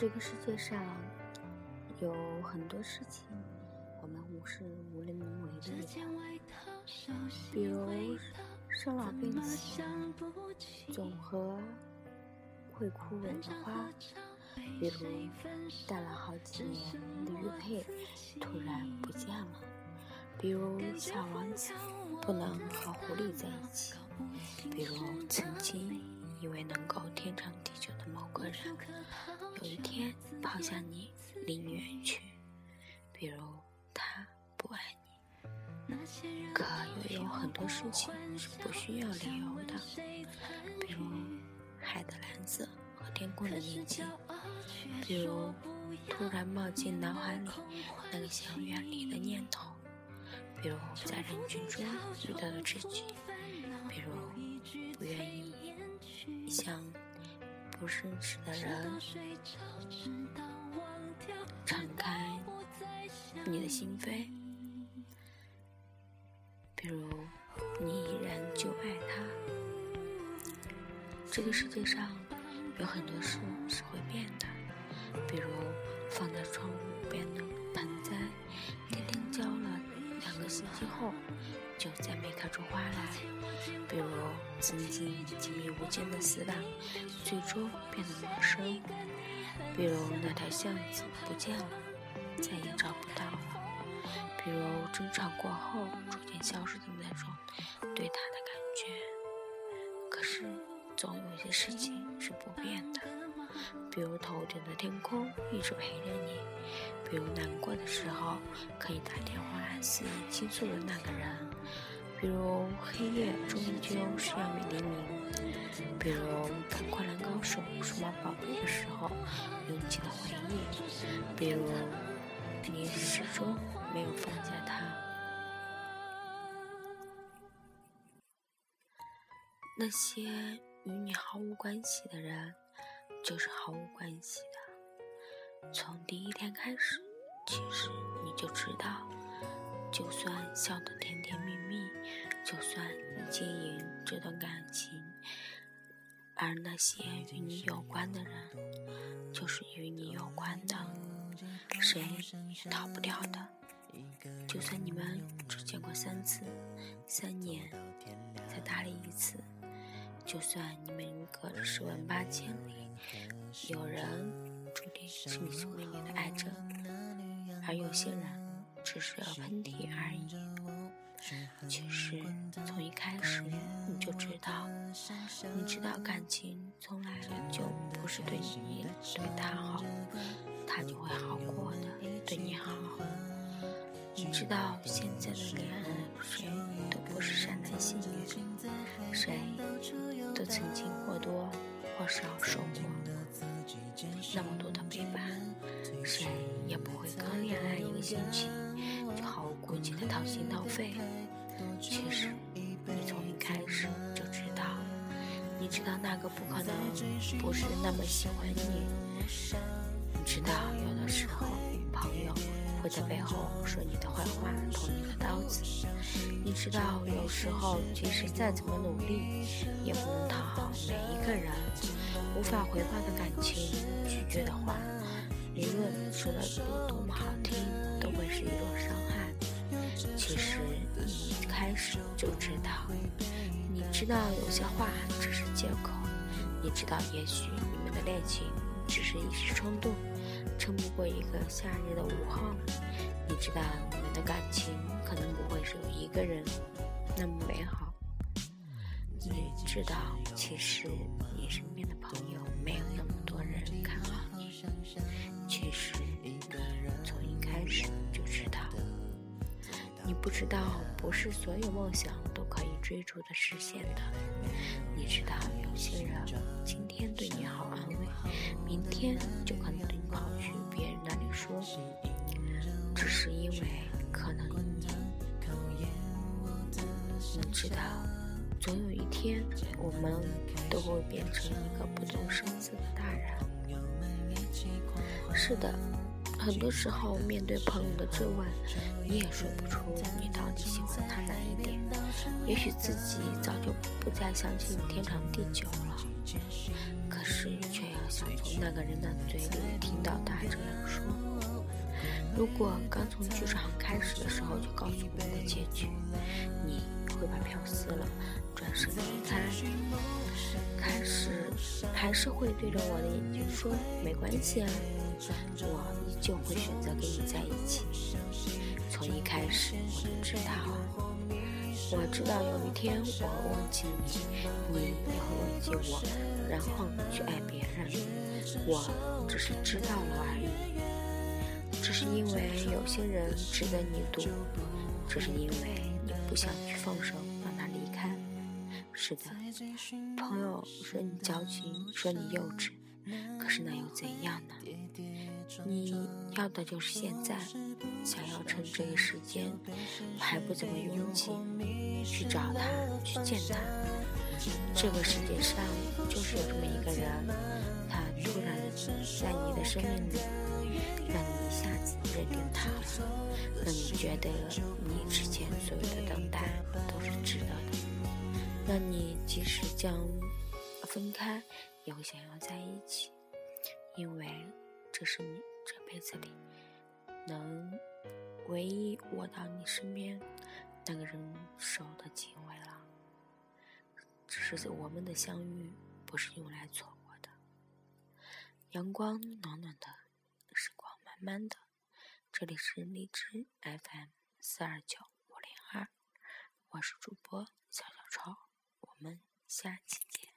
这个世界上有很多事情，我们无是无能为力的，比如生老病死，总和会枯萎的花，比如戴了好几年的玉佩突然不见了，比如小王子不能和狐狸在一起，比如曾经以为能够天长地久。抛下你离你远去，比如他不爱你。可又有很多事情是不需要理由的，比如海的蓝色和天空的宁静，比如突然冒进脑海里那个想远离的念头，比如在人群中遇到的知己，比如不愿意向。不认识的人，敞开你的心扉。比如，你依然就爱他。这个世界上有很多事是会变的，比如放在窗户边的盆栽，天天浇了两个星期后，就再没开出花来。比如曾经亲密无间的死党，最终变得陌生；比如那条巷子不见了，再也找不到了；比如争吵过后逐渐消失的那种对他的感觉。可是总有一些事情是不变的，比如头顶的天空一直陪着你；比如难过的时候可以打电话肆意倾诉的那个人。比如黑夜终究是要黎明，比如看《灌篮高手》数码宝贝的时候涌起的回忆，比如你始终没有放下他。那些与你毫无关系的人，就是毫无关系的。从第一天开始，其实你就知道。就算笑得甜甜蜜蜜，就算你经营这段感情，而那些与你有关的人，就是与你有关的，谁也逃不掉的。就算你们只见过三次，三年才搭理一次，就算你们隔着十万八千里，有人注定是你生命里的爱着，而有些人。只是喷嚏而已。其实从一开始你就知道，你知道感情从来就不是对你对他好，他就会好过的，对你好。你知道现在的恋爱谁都不是善男信女，谁都曾经或多或少受过那么多的背叛，谁也不会刚恋爱一个星期。就毫无顾忌的掏心掏肺。其实，你从一开始就知道，你知道那个不可能不是那么喜欢你。你知道有的时候朋友会在背后说你的坏话，捅你的刀子。你知道有时候即使再怎么努力，也不能讨好每一个人。无法回报的感情，拒绝的话，无论说的有多么好听。都会是一种伤害。其实你一开始就知道，你知道有些话只是借口，你知道也许你们的恋情只是一时冲动，撑不过一个夏日的午后。你知道你们的感情可能不会是有一个人那么美好。你知道其实你身边的朋友没有那么多人看好你。其实。从一开始就知道你不知道，不是所有梦想都可以追逐的实现的。你知道，有些人今天对你好安慰，明天就可能对你跑去别人那里说，只是因为可能你。你知道，总有一天，我们都会变成一个不动声色的大人。是的。很多时候，面对朋友的质问，你也说不出你到底喜欢他哪一点。也许自己早就不再相信天长地久了。可是却要想从那个人的嘴里听到他这样说。如果刚从剧场开始的时候就告诉我们的结局，你会把票撕了，转身离开。开始还是会对着我的眼睛说：“没关系啊，我依旧会选择跟你在一起。”从一开始我就知道。我知道有一天我会忘记你，你也会忘记我，然后去爱别人。我只是知道了而已。只是因为有些人值得你赌，只是因为你不想去放手让他离开。是的，朋友说你矫情，说你幼稚，可是那又怎样呢？你要的就是现在，想要趁这个时间，我还不怎么拥挤，去找他，去见他。这个世界上就是有这么一个人，他突然在你的生命里，让你一下子认定他了，让你觉得你之前所有的等待都是值得的，让你即使将分开，也会想要在一起，因为这是你。这辈子里，能唯一握到你身边那个人手的机会了。只是我们的相遇不是用来错过的。阳光暖暖的，时光慢慢的。这里是荔枝 FM 四二九五零二，我是主播小小超，我们下期见。